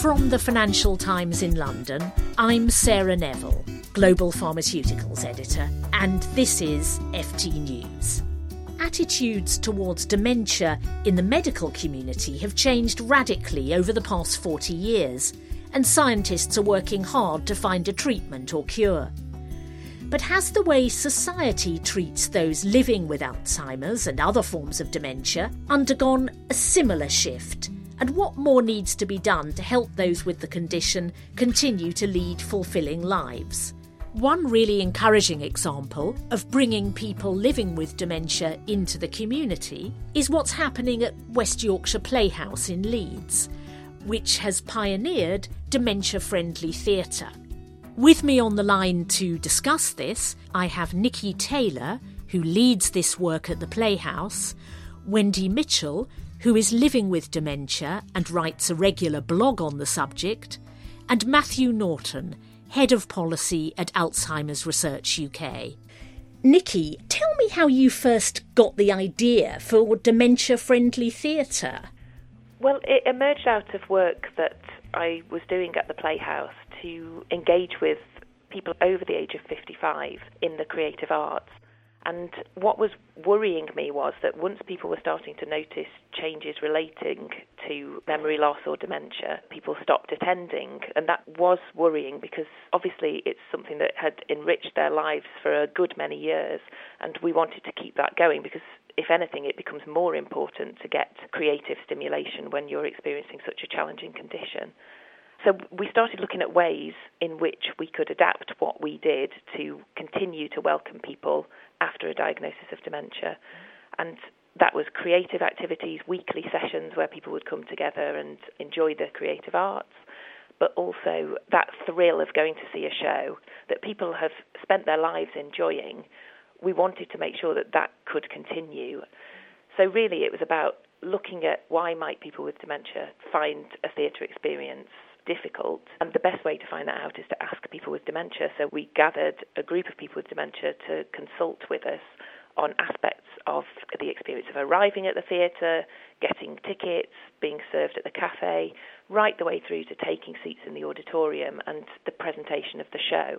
From the Financial Times in London, I'm Sarah Neville, Global Pharmaceuticals Editor, and this is FT News. Attitudes towards dementia in the medical community have changed radically over the past 40 years, and scientists are working hard to find a treatment or cure. But has the way society treats those living with Alzheimer's and other forms of dementia undergone a similar shift? And what more needs to be done to help those with the condition continue to lead fulfilling lives? One really encouraging example of bringing people living with dementia into the community is what's happening at West Yorkshire Playhouse in Leeds, which has pioneered dementia friendly theatre. With me on the line to discuss this, I have Nikki Taylor, who leads this work at the Playhouse, Wendy Mitchell, who is living with dementia and writes a regular blog on the subject, and Matthew Norton, Head of Policy at Alzheimer's Research UK. Nikki, tell me how you first got the idea for dementia friendly theatre. Well, it emerged out of work that I was doing at the Playhouse to engage with people over the age of 55 in the creative arts. And what was worrying me was that once people were starting to notice changes relating to memory loss or dementia, people stopped attending. And that was worrying because obviously it's something that had enriched their lives for a good many years. And we wanted to keep that going because if anything, it becomes more important to get creative stimulation when you're experiencing such a challenging condition. So we started looking at ways in which we could adapt what we did to continue to welcome people after a diagnosis of dementia. And that was creative activities, weekly sessions where people would come together and enjoy the creative arts, but also that thrill of going to see a show that people have spent their lives enjoying. We wanted to make sure that that could continue. So really it was about looking at why might people with dementia find a theatre experience difficult. And the best way to find that out is to ask people with dementia. So we gathered a group of people with dementia to consult with us on aspects of the experience of arriving at the theatre, getting tickets, being served at the cafe, right the way through to taking seats in the auditorium and the presentation of the show.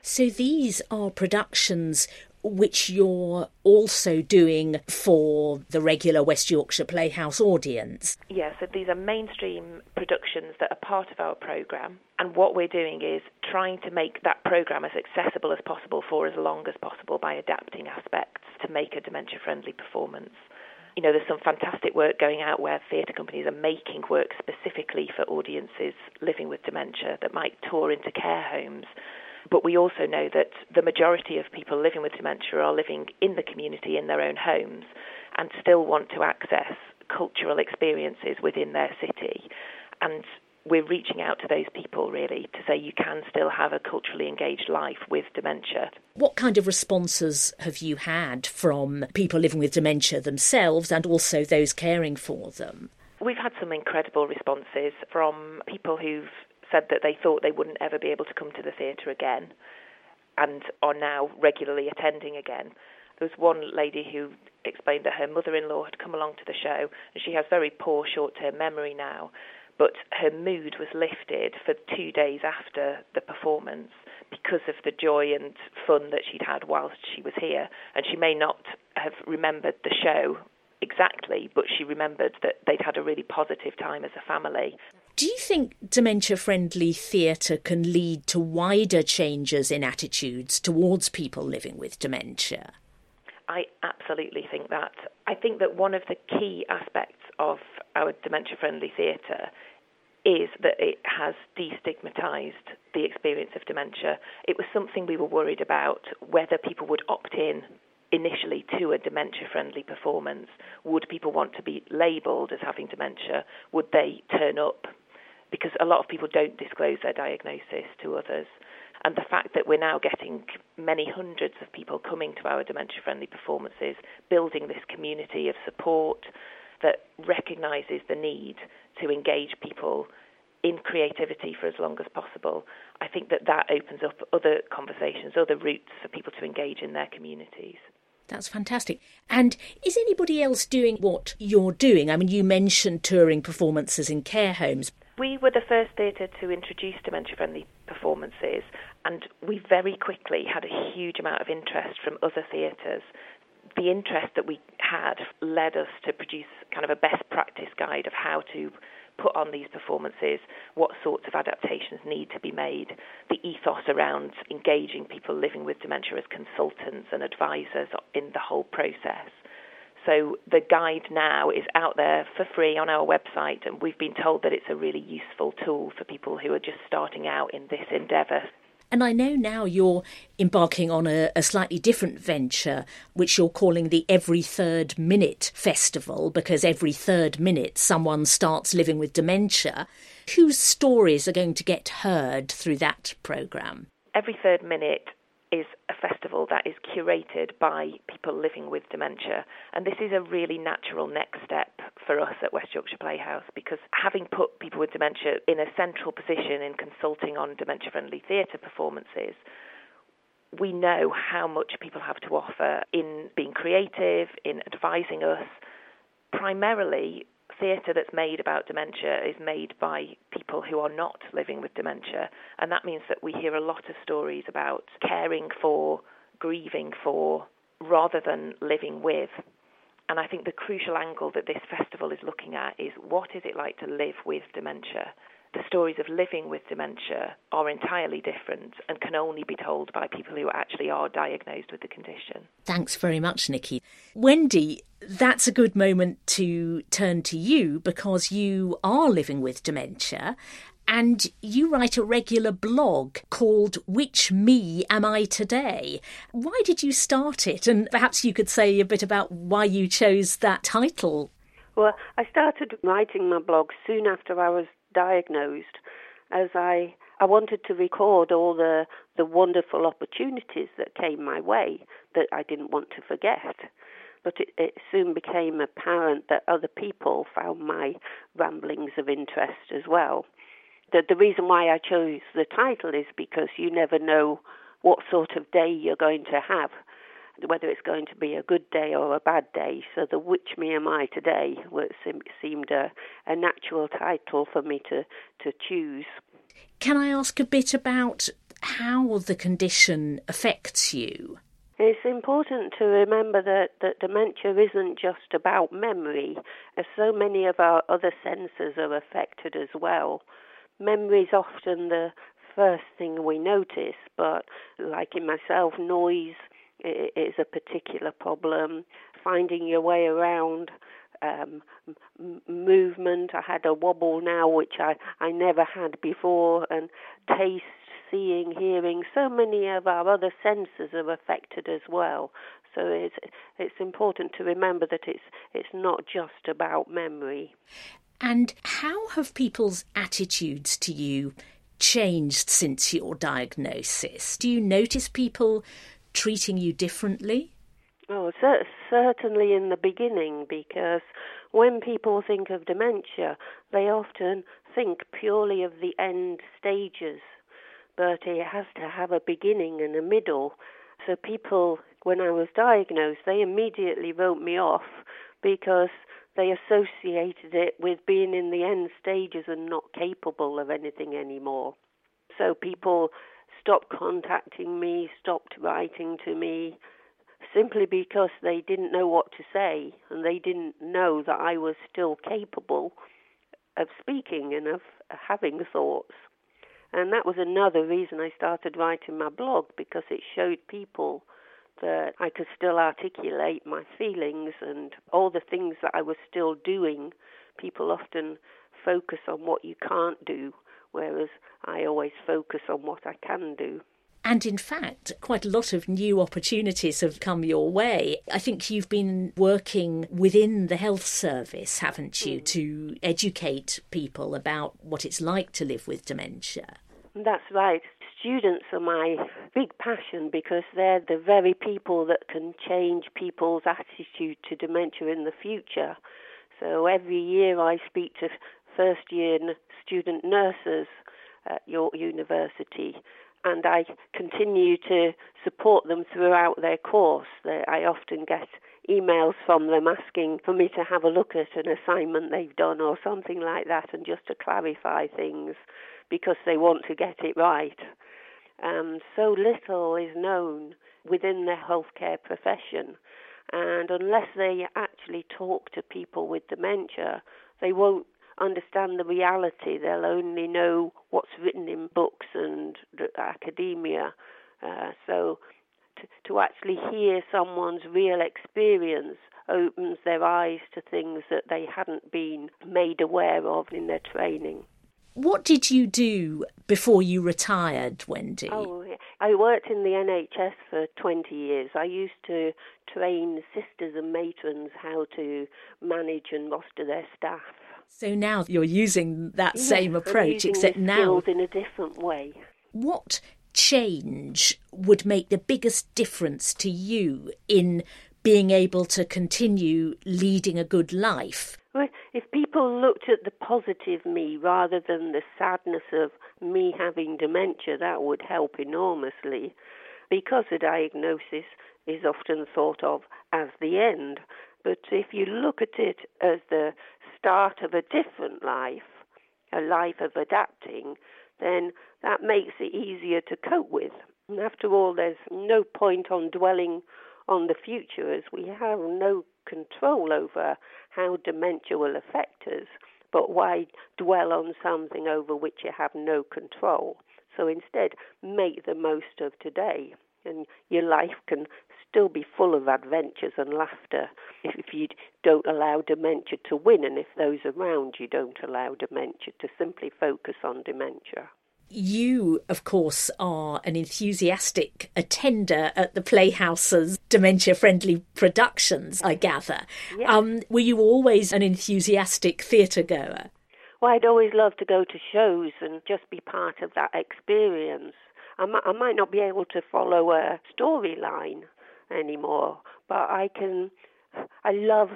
So these are productions which you're also doing for the regular West Yorkshire Playhouse audience. Yes, yeah, so these are mainstream productions that are part of our programme. And what we're doing is trying to make that programme as accessible as possible for as long as possible by adapting aspects to make a dementia friendly performance you know, there's some fantastic work going out where theatre companies are making work specifically for audiences living with dementia that might tour into care homes but we also know that the majority of people living with dementia are living in the community in their own homes and still want to access cultural experiences within their city. And we're reaching out to those people really to say you can still have a culturally engaged life with dementia. What kind of responses have you had from people living with dementia themselves and also those caring for them? We've had some incredible responses from people who've said that they thought they wouldn't ever be able to come to the theatre again and are now regularly attending again. There was one lady who explained that her mother in law had come along to the show and she has very poor short term memory now, but her mood was lifted for two days after the performance because of the joy and fun that she'd had whilst she was here. And she may not have remembered the show exactly, but she remembered that they'd had a really positive time as a family. Do you think dementia friendly theatre can lead to wider changes in attitudes towards people living with dementia? I absolutely think that. I think that one of the key aspects of our dementia friendly theatre is that it has destigmatised the experience of dementia. It was something we were worried about whether people would opt in initially to a dementia friendly performance. Would people want to be labelled as having dementia? Would they turn up? Because a lot of people don't disclose their diagnosis to others. And the fact that we're now getting many hundreds of people coming to our dementia friendly performances, building this community of support that recognises the need to engage people in creativity for as long as possible, I think that that opens up other conversations, other routes for people to engage in their communities. That's fantastic. And is anybody else doing what you're doing? I mean, you mentioned touring performances in care homes. We were the first theatre to introduce dementia friendly performances, and we very quickly had a huge amount of interest from other theatres. The interest that we had led us to produce kind of a best practice guide of how to put on these performances, what sorts of adaptations need to be made, the ethos around engaging people living with dementia as consultants and advisors in the whole process. So the guide now is out there for free on our website, and we've been told that it's a really useful tool for people who are just starting out in this endeavour. And I know now you're embarking on a, a, slightly different venture, which you're calling the Every Third Minute Festival, because every third minute someone starts living with dementia. Whose stories are going to get heard through that programme? Every third minute is a festival that is curated by people living with dementia. And this is a really natural next step for us at West Yorkshire Playhouse because having put people with dementia in a central position in consulting on dementia friendly theatre performances, we know how much people have to offer in being creative, in advising us. Primarily, theatre that's made about dementia is made by people who are not living with dementia, and that means that we hear a lot of stories about caring for, grieving for, rather than living with. And I think the crucial angle that this festival is looking at is what is it like to live with dementia? the stories of living with dementia are entirely different and can only be told by people who actually are diagnosed with the condition. Thanks very much, Nikki. Wendy, that's a good moment to turn to you because you are living with dementia and you write a regular blog called Which Me Am I Today? Why did you start it? And perhaps you could say a bit about why you chose that title. Well, I started writing my blog soon after I was diagnosed as I I wanted to record all the the wonderful opportunities that came my way that I didn't want to forget. But it, it soon became apparent that other people found my ramblings of interest as well. The, the reason why I chose the title is because you never know what sort of day you're going to have whether it's going to be a good day or a bad day. So the Which Me Am I Today seemed a, a natural title for me to, to choose. Can I ask a bit about how the condition affects you? It's important to remember that, that dementia isn't just about memory, as so many of our other senses are affected as well. Memory is often the first thing we notice, but like in myself, noise, is a particular problem. Finding your way around, um, movement. I had a wobble now, which I, I never had before, and taste, seeing, hearing. So many of our other senses are affected as well. So it's it's important to remember that it's it's not just about memory. And how have people's attitudes to you changed since your diagnosis? Do you notice people treating you differently? Oh, certainly in the beginning, because when people think of dementia, they often think purely of the end stages, but it has to have a beginning and a middle. So people, when I was diagnosed, they immediately wrote me off because they associated it with being in the end stages and not capable of anything anymore. So people stopped contacting me, stopped writing to me, simply because they didn't know what to say and they didn't know that I was still capable of speaking and of having thoughts. And that was another reason I started writing my blog because it showed people that I could still articulate my feelings and all the things that I was still doing. People often focus on what you can't do whereas I always focus on what I can do. And in fact, quite a lot of new opportunities have come your way. I think you've been working within the health service, haven't you, mm. to educate people about what it's like to live with dementia. That's right. Students are my big passion because they're the very people that can change people's attitude to dementia in the future. So every year I speak to first year student nurses at York University and I continue to support them throughout their course. I often get emails from them asking for me to have a look at an assignment they've done or something like that and just to clarify things because they want to get it right. Um, so little is known within the healthcare profession, and unless they actually talk to people with dementia, they won't understand the reality. They'll only know what's written in books and academia. Uh, so to, to actually hear someone's real experience opens their eyes to things that they hadn't been made aware of in their training. What did you do before you retired, Wendy? Oh, I worked in the NHS for 20 years. I used to train sisters and matrons how to manage and roster their staff. So now you're using that yes, same approach, except now in a different way. What change would make the biggest difference to you in being able to continue leading a good life? Well, if people looked at the positive me rather than the sadness of me having dementia, that would help enormously. Because a diagnosis is often thought of as the end. But if you look at it as the start of a different life, a life of adapting, then that makes it easier to cope with. And after all, there's no point on dwelling on the future as we have no control over how dementia will affect us. But why dwell on something over which you have no control? So instead, make the most of today, and your life can still be full of adventures and laughter if you don't allow dementia to win, and if those around you don't allow dementia to simply focus on dementia. You, of course, are an enthusiastic attender at the Playhouse's dementia friendly productions, I gather. Yes. Um, were you always an enthusiastic theatre goer? Well, I'd always love to go to shows and just be part of that experience. I might, I might not be able to follow a storyline anymore, but I can. I love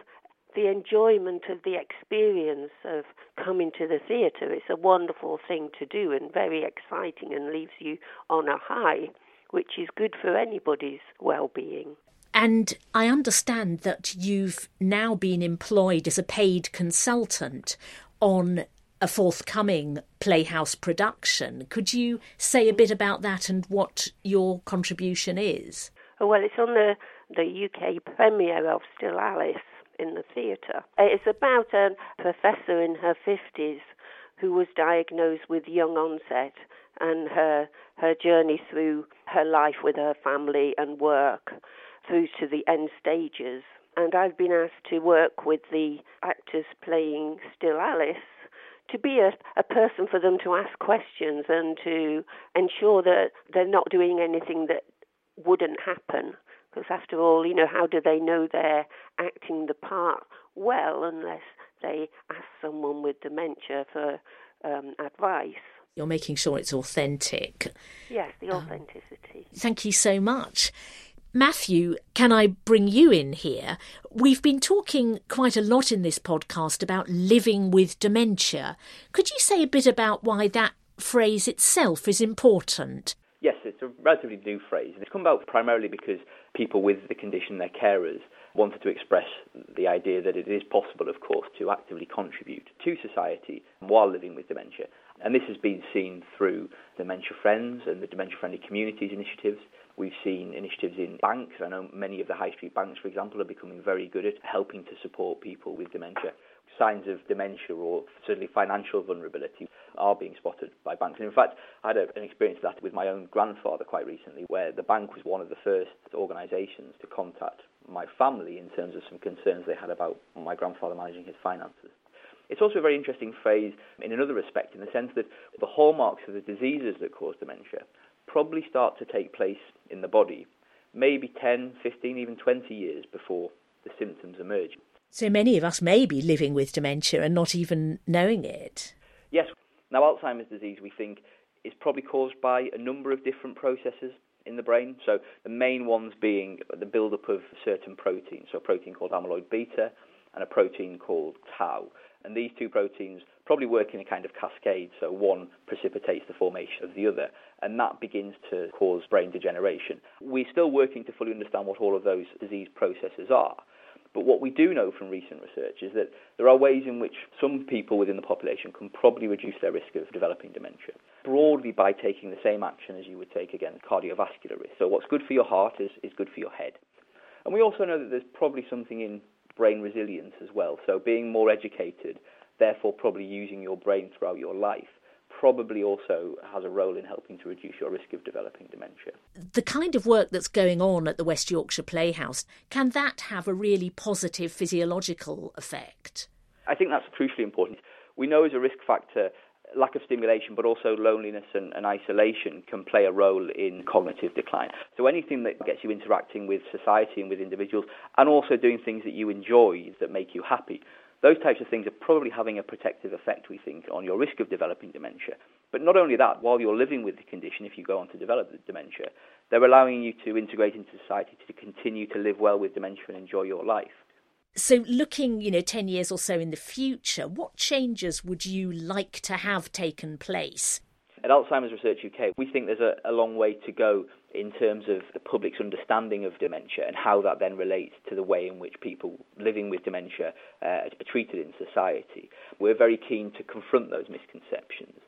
the enjoyment of the experience of coming to the theatre. It's a wonderful thing to do and very exciting and leaves you on a high, which is good for anybody's well being. And I understand that you've now been employed as a paid consultant on a forthcoming Playhouse production. Could you say a bit about that and what your contribution is? Oh, well, it's on the, the UK premiere of Still Alice in the theatre. Uh, it's about a professor in her 50s who was diagnosed with young onset and her her journey through her life with her family and work through to the end stages. And I've been asked to work with the actors playing Still Alice to be a, a person for them to ask questions and to ensure that they're not doing anything that wouldn't happen because after all, you know, how do they know they're acting the part well unless they ask someone with dementia for um, advice? You're making sure it's authentic. Yes, the um, authenticity. Um, thank you so much. Matthew, can I bring you in here? We've been talking quite a lot in this podcast about living with dementia. Could you say a bit about why that phrase itself is important? Yes, it's a relatively new phrase. It's come about primarily because people with the condition, their carers, wanted to express the idea that it is possible, of course, to actively contribute to society while living with dementia. And this has been seen through Dementia Friends and the Dementia Friendly Communities initiatives. We've seen initiatives in banks. I know many of the high street banks, for example, are becoming very good at helping to support people with dementia signs of dementia or certainly financial vulnerability are being spotted by banks. And in fact, I had an experience of that with my own grandfather quite recently, where the bank was one of the first organisations to contact my family in terms of some concerns they had about my grandfather managing his finances. It's also a very interesting phrase in another respect, in the sense that the hallmarks of the diseases that cause dementia probably start to take place in the body maybe 10, 15, even 20 years before the symptoms emerge. So many of us may be living with dementia and not even knowing it. Yes. Now, Alzheimer's disease, we think, is probably caused by a number of different processes in the brain. So the main ones being the buildup of certain proteins, so a protein called amyloid beta and a protein called tau. And these two proteins probably work in a kind of cascade. So one precipitates the formation of the other, and that begins to cause brain degeneration. We're still working to fully understand what all of those disease processes are. But what we do know from recent research is that there are ways in which some people within the population can probably reduce their risk of developing dementia, broadly by taking the same action as you would take against cardiovascular risk. So what's good for your heart is, is good for your head. And we also know that there's probably something in brain resilience as well. So being more educated, therefore probably using your brain throughout your life, probably also has a role in helping to reduce your risk of developing dementia. The kind of work that's going on at the West Yorkshire Playhouse, can that have a really positive physiological effect? I think that's crucially important. We know as a risk factor, lack of stimulation, but also loneliness and, and, isolation can play a role in cognitive decline. So anything that gets you interacting with society and with individuals, and also doing things that you enjoy that make you happy, those types of things are probably having a protective effect, we think, on your risk of developing dementia. But not only that, while you're living with the condition, if you go on to develop the dementia, they're allowing you to integrate into society to continue to live well with dementia and enjoy your life. So, looking, you know, 10 years or so in the future, what changes would you like to have taken place? At Alzheimer's Research UK, we think there's a, a long way to go in terms of the public's understanding of dementia and how that then relates to the way in which people living with dementia uh, are treated in society. We're very keen to confront those misconceptions.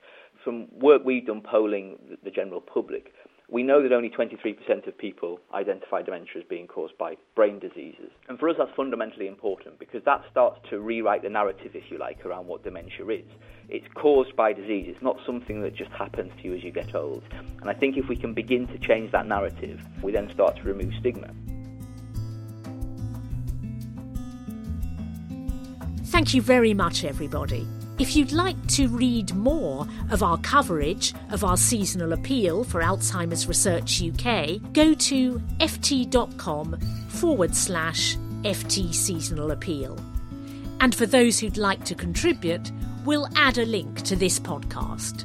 From work we've done polling the general public, we know that only 23% of people identify dementia as being caused by brain diseases. And for us, that's fundamentally important because that starts to rewrite the narrative, if you like, around what dementia is. It's caused by disease, it's not something that just happens to you as you get old. And I think if we can begin to change that narrative, we then start to remove stigma. Thank you very much, everybody. If you'd like to read more of our coverage of our seasonal appeal for Alzheimer's Research UK, go to ft.com forward slash FT Seasonal Appeal. And for those who'd like to contribute, we'll add a link to this podcast.